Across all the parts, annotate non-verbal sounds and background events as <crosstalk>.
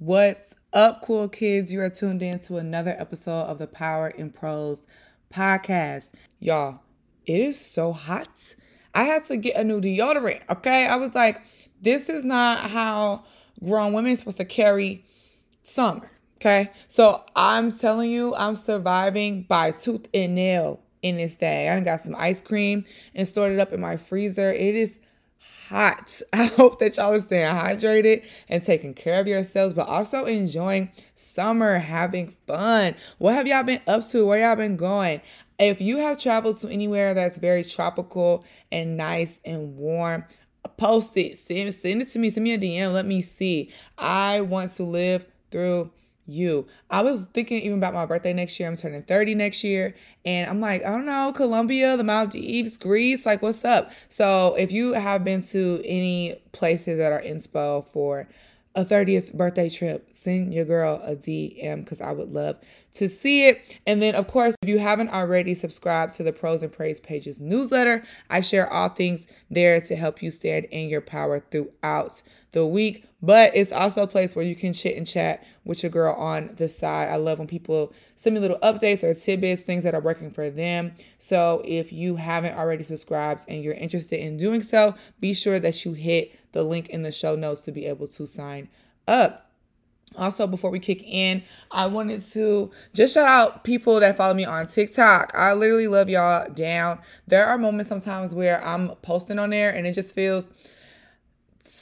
What's up, cool kids? You are tuned in to another episode of the Power in Prose podcast. Y'all, it is so hot. I had to get a new deodorant, okay? I was like, this is not how grown women supposed to carry summer, okay? So I'm telling you, I'm surviving by tooth and nail in this day. I got some ice cream and stored it up in my freezer. It is hot. <laughs> I hope that y'all are staying hydrated and taking care of yourselves, but also enjoying summer, having fun. What have y'all been up to? Where y'all been going? If you have traveled to anywhere that's very tropical and nice and warm, post it. Send, send it to me. Send me a DM. Let me see. I want to live through you. I was thinking even about my birthday next year. I'm turning 30 next year. And I'm like, I don't know, Colombia, the Maldives, Greece, like, what's up? So if you have been to any places that are inspo for a 30th birthday trip, send your girl a DM because I would love to see it. And then, of course, if you haven't already subscribed to the Prose and Praise Pages newsletter, I share all things there to help you stand in your power throughout the week. But it's also a place where you can chit and chat with your girl on the side. I love when people send me little updates or tidbits, things that are working for them. So if you haven't already subscribed and you're interested in doing so, be sure that you hit the link in the show notes to be able to sign up. Also, before we kick in, I wanted to just shout out people that follow me on TikTok. I literally love y'all down. There are moments sometimes where I'm posting on there and it just feels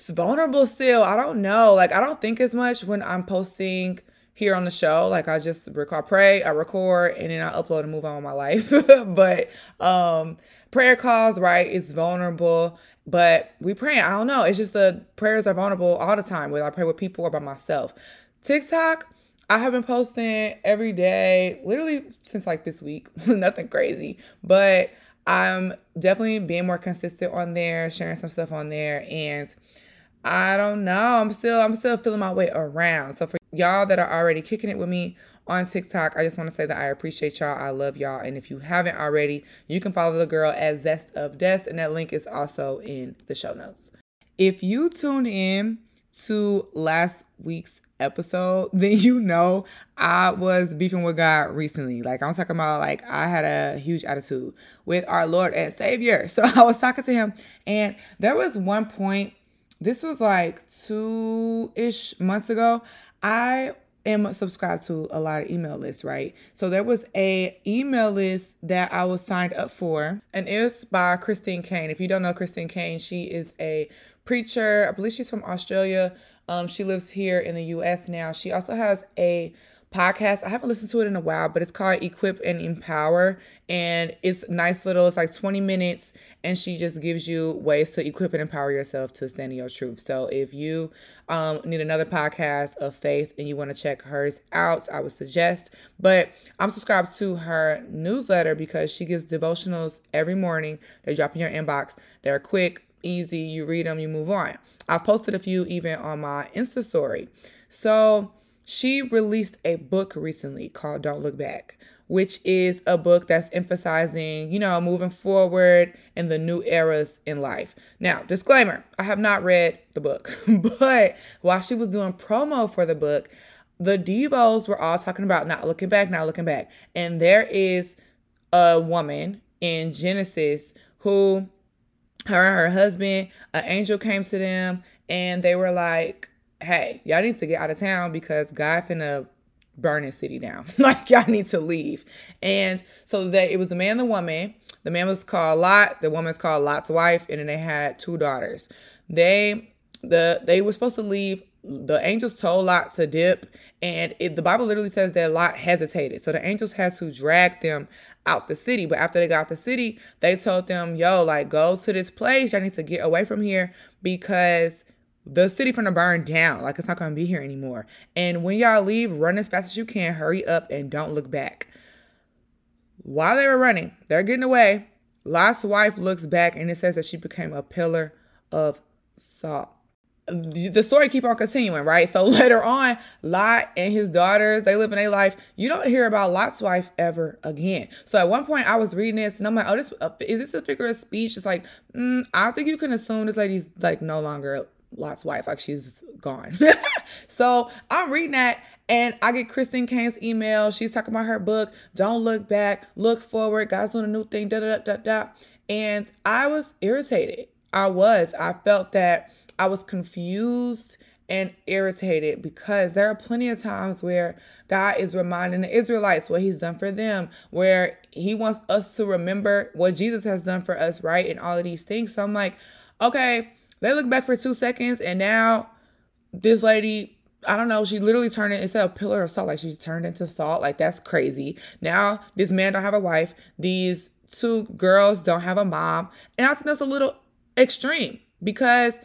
vulnerable still. I don't know. Like, I don't think as much when I'm posting here on the show. Like, I just record, pray, I record, and then I upload and move on with my life. <laughs> but, um, prayer calls, right? It's vulnerable but we pray. I don't know. It's just the prayers are vulnerable all the time, whether I pray with people or by myself. TikTok, I have been posting every day, literally since like this week. <laughs> Nothing crazy, but I'm definitely being more consistent on there, sharing some stuff on there, and I don't know. I'm still I'm still feeling my way around. So for y'all that are already kicking it with me on TikTok. I just want to say that I appreciate y'all. I love y'all. And if you haven't already, you can follow the girl at Zest of Death, and that link is also in the show notes. If you tuned in to last week's episode, <laughs> then you know I was beefing with God recently. Like I was talking about like I had a huge attitude with our Lord and Savior. <laughs> So I was talking to him and there was one point, this was like two-ish months ago. I am subscribed to a lot of email lists, right? So there was a email list that I was signed up for, and it's by Christine Caine. If you don't know Christine Caine, she is a preacher. I believe she's from Australia. Um, she lives here in the U.S. now. She also has a podcast. I haven't listened to it in a while, but it's called Equip and Empower. And it's nice little, it's like 20 minutes. And she just gives you ways to equip and empower yourself to stand in your truth. So if you um, need another podcast of faith and you want to check hers out, I would suggest. But I'm subscribed to her newsletter because she gives devotionals every morning. They drop in your inbox. They're quick, easy. You read them, you move on. I've posted a few even on my Insta story. So, she released a book recently called Don't Look Back, which is a book that's emphasizing, you know, moving forward in the new eras in life. Now, disclaimer I have not read the book, <laughs> but while she was doing promo for the book, the Devos were all talking about not looking back, not looking back. And there is a woman in Genesis who, her and her husband, an angel came to them and they were like, hey, y'all need to get out of town because God finna burn his city down. <laughs> like y'all need to leave. And so they it was the man and the woman. The man was called Lot, the woman's called Lot's wife, and then they had two daughters. They the they were supposed to leave. The angels told Lot to dip, and it, the Bible literally says that Lot hesitated. So the angels had to drag them out the city. But after they got the city, they told them, "Yo, like go to this place. Y'all need to get away from here because the city from the burn down. Like it's not gonna be here anymore. And when y'all leave, run as fast as you can, hurry up and don't look back. While they were running, they're getting away. Lot's wife looks back and it says that she became a pillar of salt. The story keep on continuing, right? So <laughs> later on, Lot and his daughters, they live in a life. You don't hear about Lot's wife ever again. So at one point, I was reading this and I'm like, oh, this uh, is this a figure of speech? It's like, mm, I think you can assume this lady's like no longer Lot's wife, like she's gone. <laughs> So I'm reading that and I get Christine Caine's email. She's talking about her book, Don't Look Back, Look Forward, God's doing a new thing, da da da da da. And I was irritated. I was. I felt that I was confused and irritated because there are plenty of times where God is reminding the Israelites what he's done for them, where he wants us to remember what Jesus has done for us, right? And all of these things. So I'm like, okay, they look back for two seconds and now this lady, I don't know, she literally turned it instead of pillar of salt, like she turned into salt. Like that's crazy. Now this man don't have a wife. These two girls don't have a mom. And I think that's a little extreme because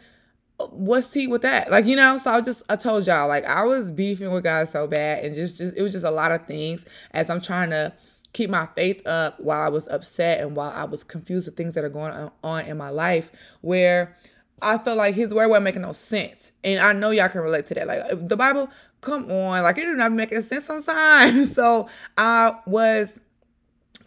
what's he with that? Like, you know, so I just I told y'all, like I was beefing with God so bad and just just it was just a lot of things as I'm trying to keep my faith up while I was upset and while I was confused with things that are going on in my life where I felt like his word wasn't making no sense. And I know y'all can relate to that. Like the Bible, come on, like it did not make sense sometimes. <laughs> So I was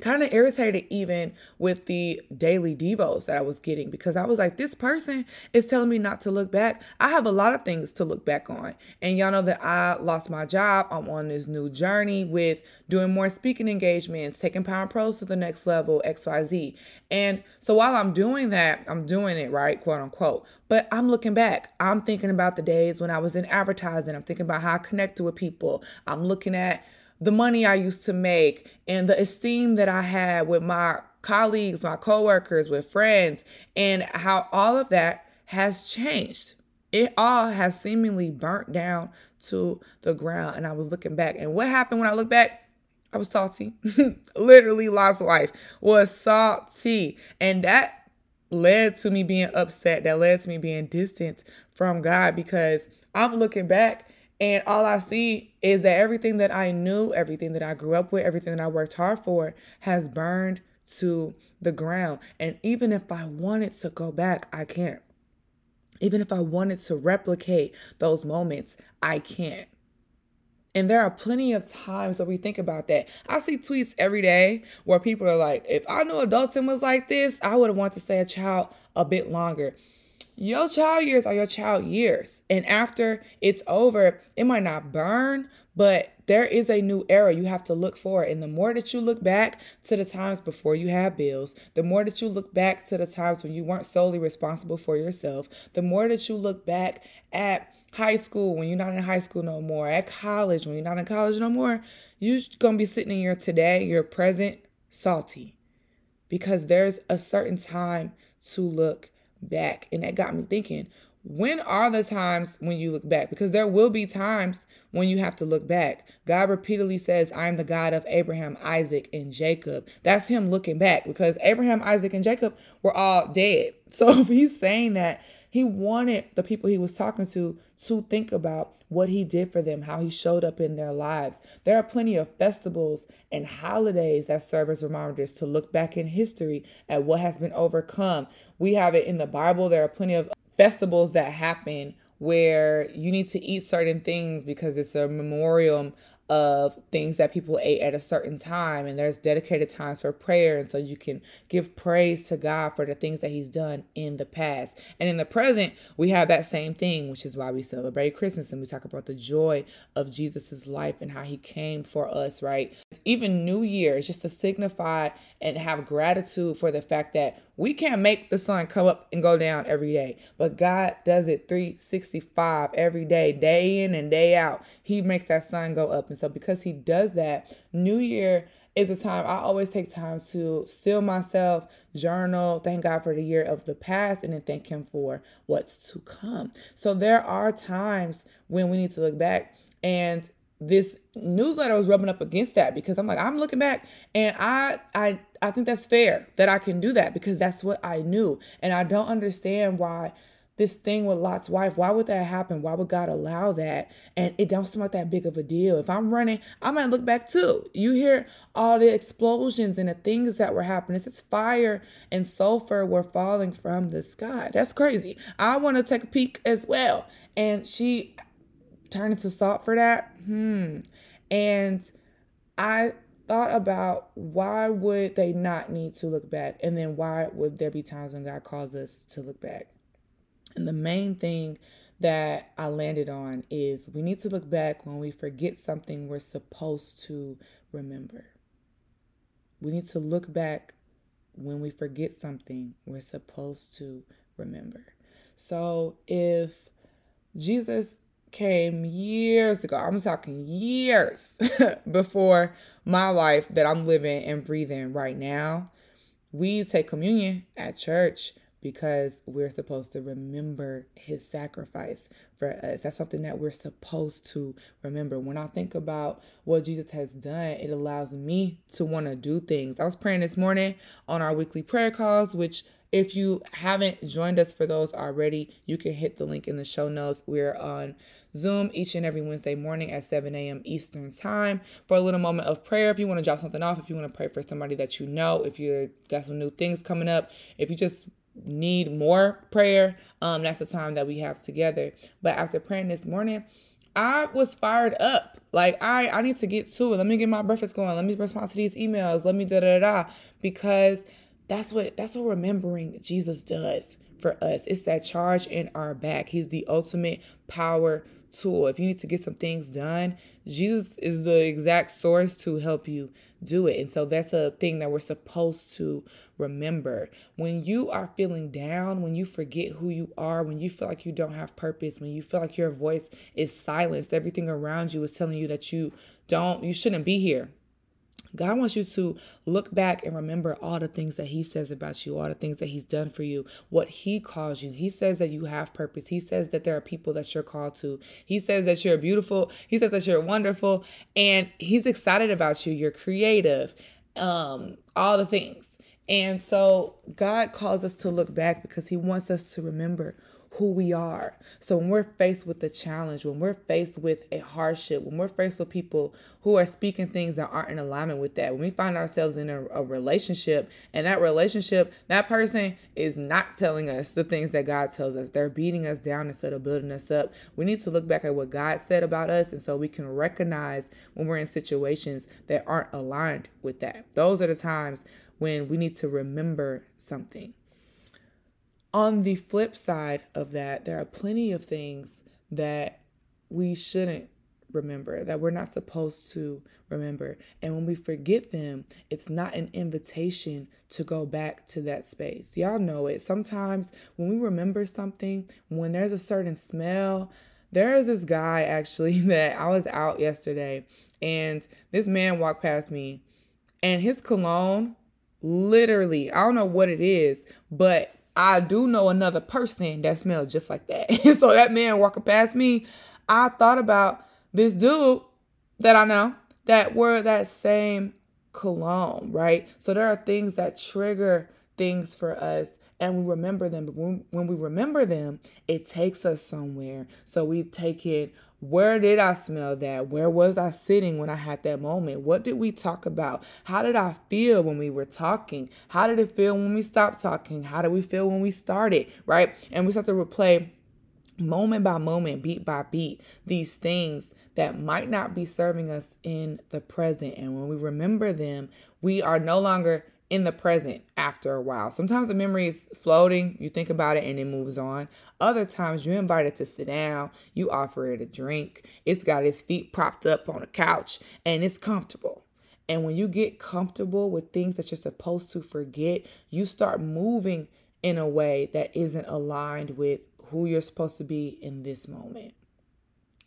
kind of irritated even with the daily devos that I was getting because I was like, this person is telling me not to look back. I have a lot of things to look back on. And y'all know that I lost my job. I'm on this new journey with doing more speaking engagements, taking Power Prose to the next level, XYZ. And so while I'm doing that, I'm doing it right, quote unquote. But I'm looking back. I'm thinking about the days when I was in advertising. I'm thinking about how I connected with people. I'm looking at the money I used to make and the esteem that I had with my colleagues, my coworkers, with friends, and how all of that has changed. It all has seemingly burnt down to the ground. And I was looking back. And what happened when I look back? I was salty. <laughs> Literally, Lot's wife was salty. And that led to me being upset. That led to me being distant from God because I'm looking back and all I see is that everything that I knew, everything that I grew up with, everything that I worked hard for has burned to the ground. And even if I wanted to go back, I can't. Even if I wanted to replicate those moments, I can't. And there are plenty of times where we think about that. I see tweets every day where people are like, if I knew adulting was like this, I would have wanted to stay a child a bit longer your child years are your child years. And after it's over, it might not burn, but there is a new era you have to look for. And the more that you look back to the times before you had bills, the more that you look back to the times when you weren't solely responsible for yourself, the more that you look back at high school when you're not in high school no more, at college when you're not in college no more, you're gonna be sitting in your today, your present, salty. Because there's a certain time to look back. And that got me thinking, when are the times when you look back? Because there will be times when you have to look back. God repeatedly says, I am the God of Abraham, Isaac, and Jacob. That's him looking back because Abraham, Isaac, and Jacob were all dead. <laughs> So if he's saying that, he wanted the people he was talking to to think about what he did for them, how he showed up in their lives. There are plenty of festivals and holidays that serve as reminders to look back in history at what has been overcome. We have it in the Bible. There are plenty of festivals that happen where you need to eat certain things because it's a memorial of things that people ate at a certain time and there's dedicated times for prayer and so you can give praise to God for the things that he's done in the past. And in the present, we have that same thing, which is why we celebrate Christmas and we talk about the joy of Jesus's life and how he came for us, right? Even New Year is just to signify and have gratitude for the fact that we can't make the sun come up and go down every day, but God does it 365 every day, day in and day out. He makes that sun go up. And so, because He does that, New Year is a time I always take time to still myself, journal, thank God for the year of the past, and then thank Him for what's to come. So, there are times when we need to look back. And this newsletter was rubbing up against that because I'm like, I'm looking back and I I I think that's fair that I can do that because that's what I knew. And I don't understand why this thing with Lot's wife, why would that happen? Why would God allow that? And it don't seem like that big of a deal. If I'm running, I might look back too. You hear all the explosions and the things that were happening. It's fire and sulfur were falling from the sky. That's crazy. I want to take a peek as well. And she turned into salt for that. Hmm. And I thought about why would they not need to look back? And then why would there be times when God calls us to look back? And the main thing that I landed on is we need to look back when we forget something we're supposed to remember. We need to look back when we forget something we're supposed to remember. So if Jesus came years ago, I'm talking years <laughs> before my life that I'm living and breathing right now, we take communion at church because we're supposed to remember his sacrifice for us. That's something that we're supposed to remember. When I think about what Jesus has done, it allows me to want to do things. I was praying this morning on our weekly prayer calls, which if you haven't joined us for those already, you can hit the link in the show notes. We're on Zoom each and every Wednesday morning at 7 a.m. Eastern Time for a little moment of prayer. If you want to drop something off, if you want to pray for somebody that you know, if you got some new things coming up, if you just need more prayer, um, that's the time that we have together. But after praying this morning, I was fired up. Like I, I need to get to it. Let me get my breakfast going. Let me respond to these emails. Let me da da da. Because that's what that's what remembering Jesus does for us. It's that charge in our back. He's the ultimate power tool. If you need to get some things done, Jesus is the exact source to help you do it. And so that's a thing that we're supposed to remember. When you are feeling down, when you forget who you are, when you feel like you don't have purpose, when you feel like your voice is silenced, everything around you is telling you that you don't, you shouldn't be here. God wants you to look back and remember all the things that He says about you, all the things that He's done for you, what He calls you. He says that you have purpose. He says that there are people that you're called to. He says that you're beautiful. He says that you're wonderful. And He's excited about you. You're creative, um, all the things. And so God calls us to look back because He wants us to remember who we are. So when we're faced with a challenge, when we're faced with a hardship, when we're faced with people who are speaking things that aren't in alignment with that, when we find ourselves in a, a relationship and that relationship, that person is not telling us the things that God tells us. They're beating us down instead of building us up. We need to look back at what God said about us and so we can recognize when we're in situations that aren't aligned with that. Those are the times when we need to remember something. On the flip side of that, there are plenty of things that we shouldn't remember, that we're not supposed to remember. And when we forget them, it's not an invitation to go back to that space. Y'all know it. Sometimes when we remember something, when there's a certain smell, there is this guy actually <laughs> that I was out yesterday, and this man walked past me, and his cologne literally, I don't know what it is, but I do know another person that smells just like that. <laughs> so that man walking past me, I thought about this dude that I know that wore that same cologne, right? So there are things that trigger things for us and we remember them. But when, when we remember them, it takes us somewhere. So we take it where did I smell that? Where was I sitting when I had that moment? What did we talk about? How did I feel when we were talking? How did it feel when we stopped talking? How did we feel when we started? Right? And we start to replay moment by moment, beat by beat, these things that might not be serving us in the present. And when we remember them, we are no longer in the present after a while. Sometimes the memory is floating, you think about it and it moves on. Other times you're invited to sit down, you offer it a drink, it's got its feet propped up on a couch and it's comfortable. And when you get comfortable with things that you're supposed to forget, you start moving in a way that isn't aligned with who you're supposed to be in this moment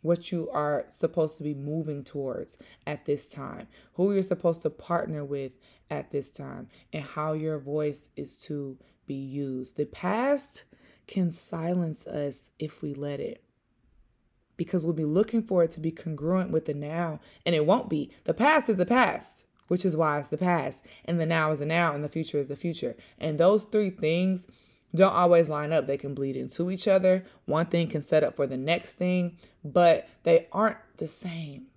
what you are supposed to be moving towards at this time, who you're supposed to partner with at this time, and how your voice is to be used. The past can silence us if we let it. Because we'll be looking for it to be congruent with the now, and it won't be. The past is the past, which is why it's the past, and the now is the now, and the future is the future. And those three things don't always line up. They can bleed into each other. One thing can set up for the next thing, but they aren't the same.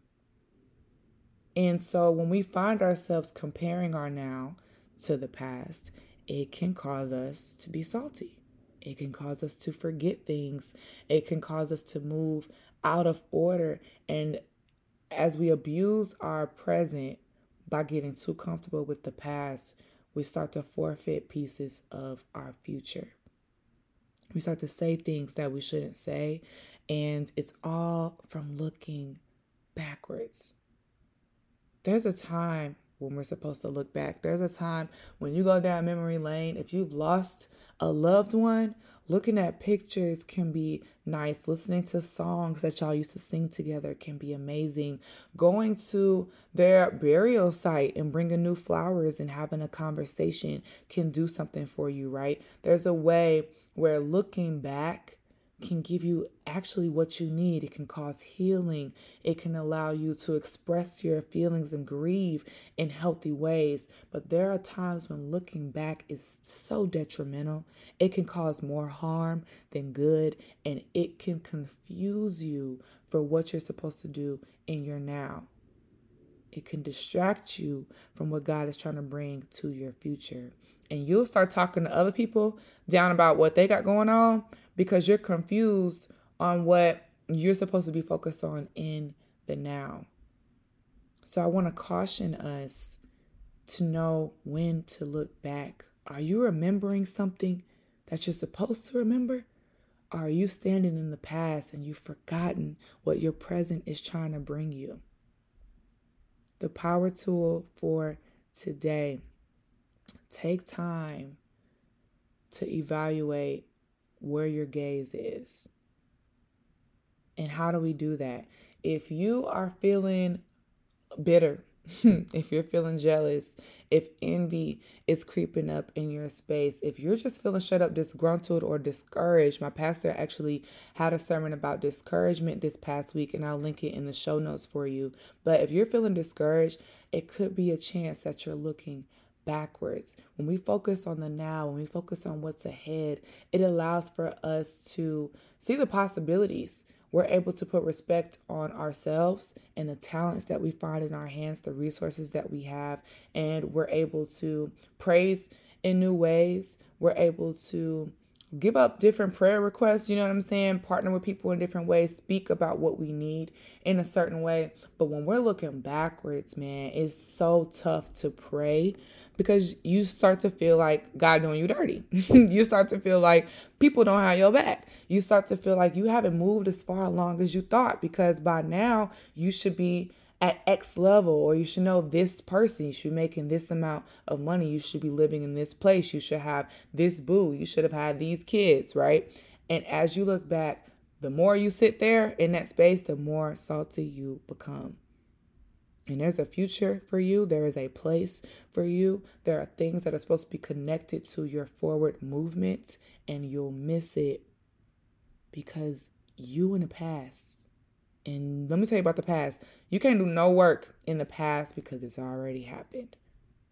And so when we find ourselves comparing our now to the past, it can cause us to be salty. It can cause us to forget things. It can cause us to move out of order. And as we abuse our present by getting too comfortable with the past, we start to forfeit pieces of our future. We start to say things that we shouldn't say. And it's all from looking backwards. There's a time when we're supposed to look back. There's a time when you go down memory lane, if you've lost a loved one, looking at pictures can be nice. Listening to songs that y'all used to sing together can be amazing. Going to their burial site and bringing new flowers and having a conversation can do something for you, right? There's a way where looking back can give you actually what you need. It can cause healing. It can allow you to express your feelings and grieve in healthy ways. But there are times when looking back is so detrimental. It can cause more harm than good, and it can confuse you for what you're supposed to do in your now. It can distract you from what God is trying to bring to your future. And you'll start talking to other people down about what they got going on because you're confused on what you're supposed to be focused on in the now. So I want to caution us to know when to look back. Are you remembering something that you're supposed to remember? Are you standing in the past and you've forgotten what your present is trying to bring you? The power tool for today take time to evaluate where your gaze is. And how do we do that? If you are feeling bitter, <laughs> if you're feeling jealous, if envy is creeping up in your space, if you're just feeling shut up disgruntled or discouraged, my pastor actually had a sermon about discouragement this past week, and I'll link it in the show notes for you. But if you're feeling discouraged, it could be a chance that you're looking backwards. When we focus on the now, when we focus on what's ahead, it allows for us to see the possibilities. We're able to put respect on ourselves and the talents that we find in our hands, the resources that we have, and we're able to praise in new ways. We're able to give up different prayer requests, you know what I'm saying? Partner with people in different ways, speak about what we need in a certain way. But when we're looking backwards, man, it's so tough to pray because you start to feel like God doing you dirty. <laughs> you start to feel like people don't have your back. You start to feel like you haven't moved as far along as you thought because by now you should be at X level, or you should know this person. You should be making this amount of money. You should be living in this place. You should have this boo. You should have had these kids, right? And as you look back, the more you sit there in that space, the more salty you become. And there's a future for you. There is a place for you. There are things that are supposed to be connected to your forward movement, and you'll miss it because you in the past and let me tell you about the past. You can't do no work in the past because it's already happened.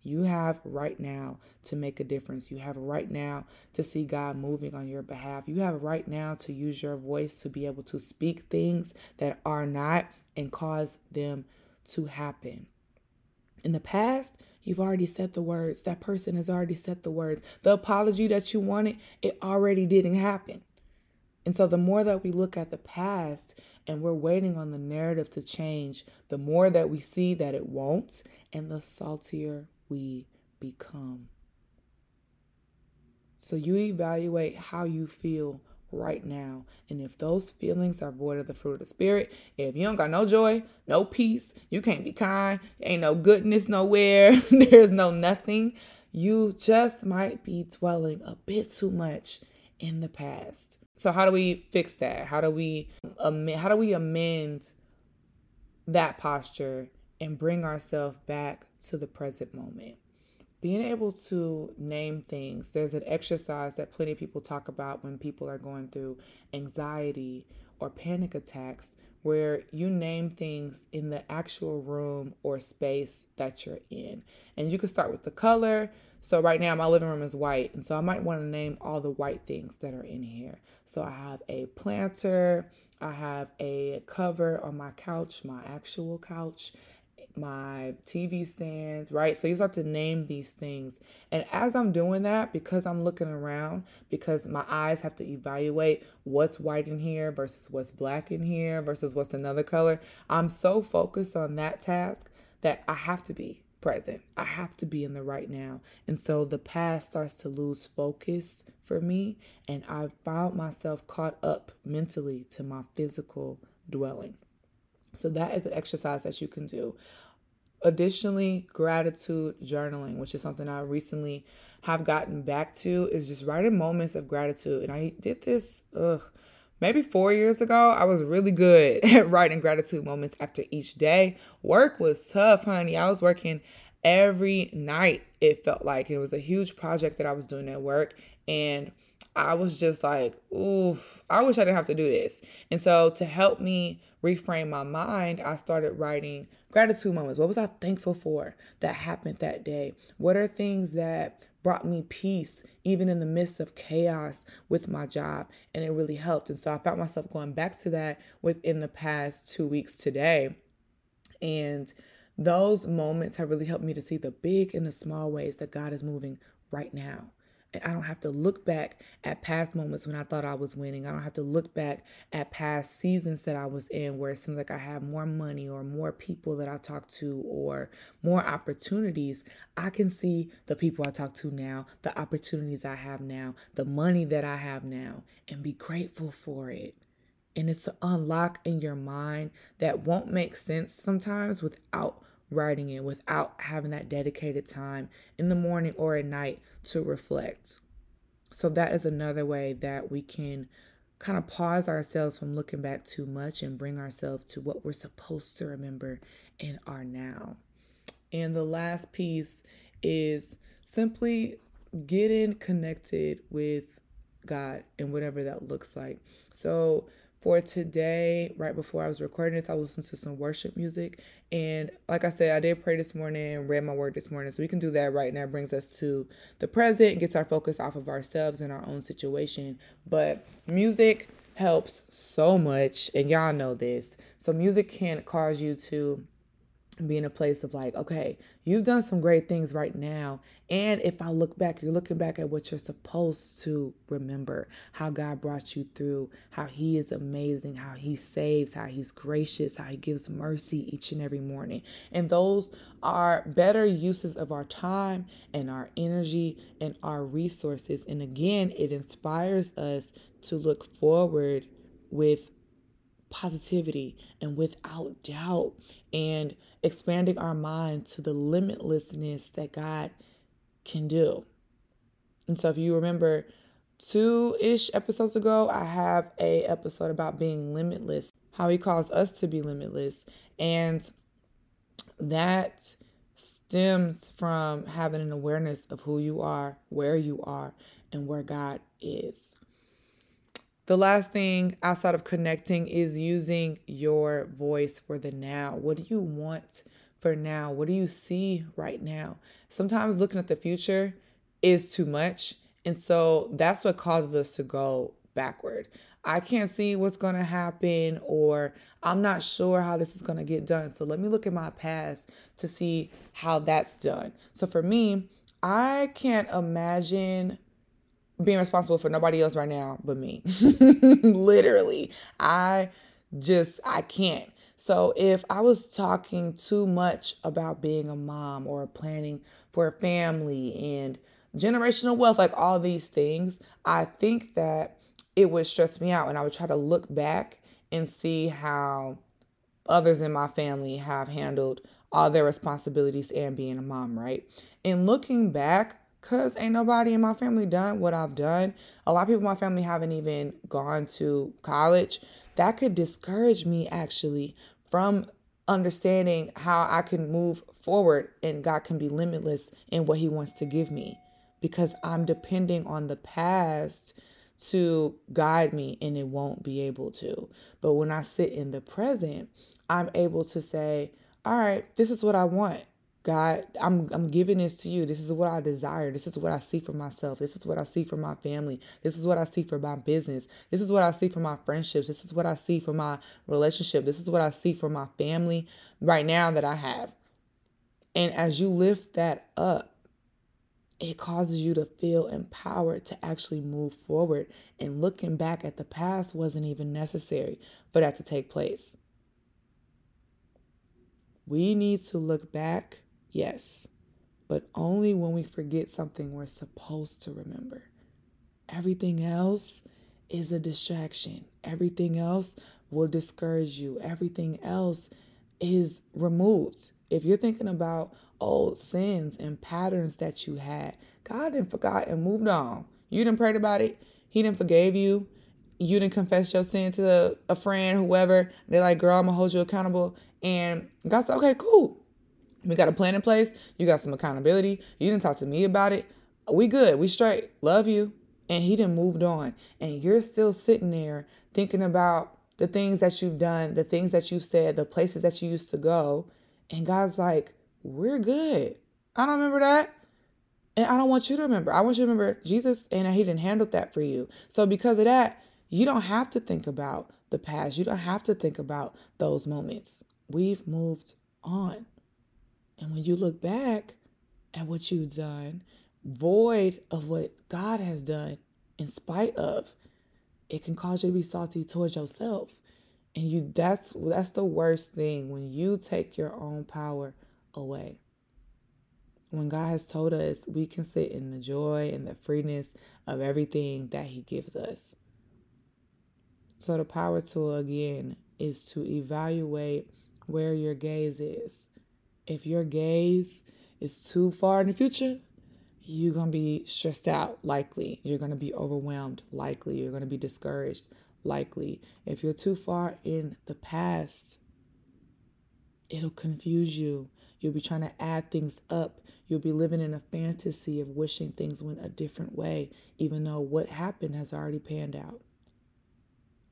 You have right now to make a difference. You have right now to see God moving on your behalf. You have right now to use your voice to be able to speak things that are not and cause them to happen. In the past, you've already said the words. That person has already said the words. The apology that you wanted, it already didn't happen. And so, the more that we look at the past and we're waiting on the narrative to change, the more that we see that it won't, and the saltier we become. So, you evaluate how you feel right now. And if those feelings are void of the fruit of the Spirit, if you don't got no joy, no peace, you can't be kind, ain't no goodness nowhere, <laughs> there's no nothing, you just might be dwelling a bit too much in the past. So how do we fix that? How do we amend, how do we amend that posture and bring ourselves back to the present moment? Being able to name things. There's an exercise that plenty of people talk about when people are going through anxiety or panic attacks where you name things in the actual room or space that you're in. And you can start with the color. So, right now, my living room is white. And so, I might want to name all the white things that are in here. So, I have a planter, I have a cover on my couch, my actual couch, my TV stands, right? So you start to name these things. And as I'm doing that, because I'm looking around, because my eyes have to evaluate what's white in here versus what's black in here versus what's another color, I'm so focused on that task that I have to be. present. I have to be in the right now. And so the past starts to lose focus for me. And I found myself caught up mentally to my physical dwelling. So that is an exercise that you can do. Additionally, gratitude journaling, which is something I recently have gotten back to, is just writing moments of gratitude. And I did this, ugh, maybe four years ago. I was really good <laughs> at writing gratitude moments after each day. Work was tough, honey. I was working every night, it felt like. It was a huge project that I was doing at work. And I was just like, oof, I wish I didn't have to do this. And so to help me reframe my mind, I started writing gratitude moments. What was I thankful for that happened that day? What are things that brought me peace even in the midst of chaos with my job? And it really helped. And so I found myself going back to that within the past two weeks today. And those moments have really helped me to see the big and the small ways that God is moving right now. I don't have to look back at past moments when I thought I was winning. I don't have to look back at past seasons that I was in where it seems like I have more money or more people that I talk to or more opportunities. I can see the people I talk to now, the opportunities I have now, the money that I have now, and be grateful for it. And it's an unlock in your mind that won't make sense sometimes without writing it without having that dedicated time in the morning or at night to reflect. So, that is another way that we can kind of pause ourselves from looking back too much and bring ourselves to what we're supposed to remember in our now. And the last piece is simply getting connected with God and whatever that looks like. So, for today, right before I was recording this, I was listening to some worship music. And like I said, I did pray this morning read my word this morning. So we can do that right now. It brings us to the present, gets our focus off of ourselves and our own situation. But music helps so much. And y'all know this. So music can cause you to be in a place of like, okay, you've done some great things right now. And if I look back, you're looking back at what you're supposed to remember how God brought you through, how He is amazing, how He saves, how He's gracious, how He gives mercy each and every morning. And those are better uses of our time and our energy and our resources. And again, it inspires us to look forward with positivity and without doubt and expanding our mind to the limitlessness that God can do. And so if you remember two-ish episodes ago, I have a episode about being limitless, how he calls us to be limitless. And that stems from having an awareness of who you are, where you are, and where God is. The last thing outside of connecting is using your voice for the now. What do you want for now? What do you see right now? Sometimes looking at the future is too much. And so that's what causes us to go backward. I can't see what's going to happen, or I'm not sure how this is going to get done. So let me look at my past to see how that's done. So for me, I can't imagine being responsible for nobody else right now but me. <laughs> Literally. I just I can't. So if I was talking too much about being a mom or planning for a family and generational wealth, like all these things, I think that it would stress me out and I would try to look back and see how others in my family have handled all their responsibilities and being a mom, right? And looking back, Cause ain't nobody in my family done what I've done. A lot of people in my family haven't even gone to college. That could discourage me actually from understanding how I can move forward and God can be limitless in what He wants to give me because I'm depending on the past to guide me and it won't be able to. But when I sit in the present, I'm able to say, All right, this is what I want. God, I'm I'm giving this to you. This is what I desire. This is what I see for myself. This is what I see for my family. This is what I see for my business. This is what I see for my friendships. This is what I see for my relationship. This is what I see for my family right now that I have. And as you lift that up, it causes you to feel empowered to actually move forward. And looking back at the past wasn't even necessary for that to take place. We need to look back Yes, but only when we forget something we're supposed to remember. Everything else is a distraction. Everything else will discourage you. Everything else is removed. If you're thinking about old sins and patterns that you had, God didn't forgot and moved on. You didn't pray about it. He didn't forgave you. You didn't confess your sin to a friend, whoever. They're like, girl, I'm gonna hold you accountable. And God said, okay, cool. We got a plan in place. You got some accountability. You didn't talk to me about it. We good. We straight. Love you. And he didn't moved on. And you're still sitting there thinking about the things that you've done, the things that you've said, the places that you used to go. And God's like, we're good. I don't remember that. And I don't want you to remember. I want you to remember Jesus and he didn't handle that for you. So because of that, you don't have to think about the past. You don't have to think about those moments. We've moved on. And when you look back at what you've done, void of what God has done, in spite of, it can cause you to be salty towards yourself. And you that's that's the worst thing when you take your own power away. When God has told us we can sit in the joy and the freeness of everything that He gives us. So, the power tool again is to evaluate where your gaze is. If your gaze is too far in the future, you're going to be stressed out, likely. You're going to be overwhelmed, likely. You're going to be discouraged, likely. If you're too far in the past, it'll confuse you. You'll be trying to add things up. You'll be living in a fantasy of wishing things went a different way, even though what happened has already panned out.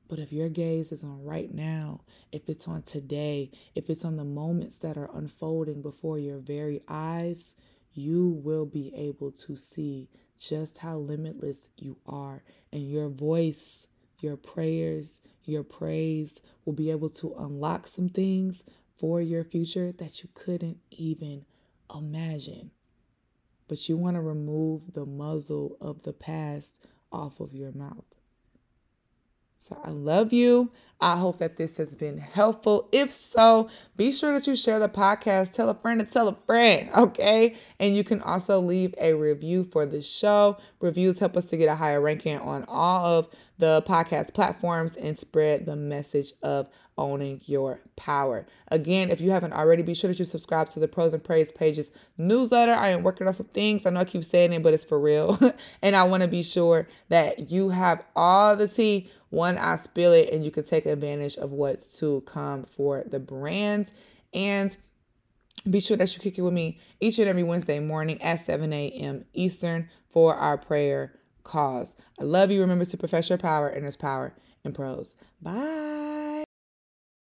But if your gaze is on right now, if it's on today, if it's on the moments that are unfolding before your very eyes, you will be able to see just how limitless you are. And your voice, your prayers, your praise will be able to unlock some things for your future that you couldn't even imagine. But you want to remove the muzzle of the past off of your mouth. So I love you. I hope that this has been helpful. If so, be sure that you share the podcast, tell a friend and tell a friend, <laughs> okay? And you can also leave a review for the show. Reviews help us to get a higher ranking on all of the podcast platforms and spread the message of owning your power. Again, if you haven't already, be sure that you subscribe to the Prose and Praise Pages newsletter. I am working on some things. I know I keep saying it, but it's for real. <laughs> and I want to be sure that you have all the tea when I spill it and you can take advantage of what's to come for the brand. And be sure that you kick it with me each and every Wednesday morning at 7 a.m. Eastern for our prayer cause. I love you. Remember to profess your power, and there's power in prose. Bye.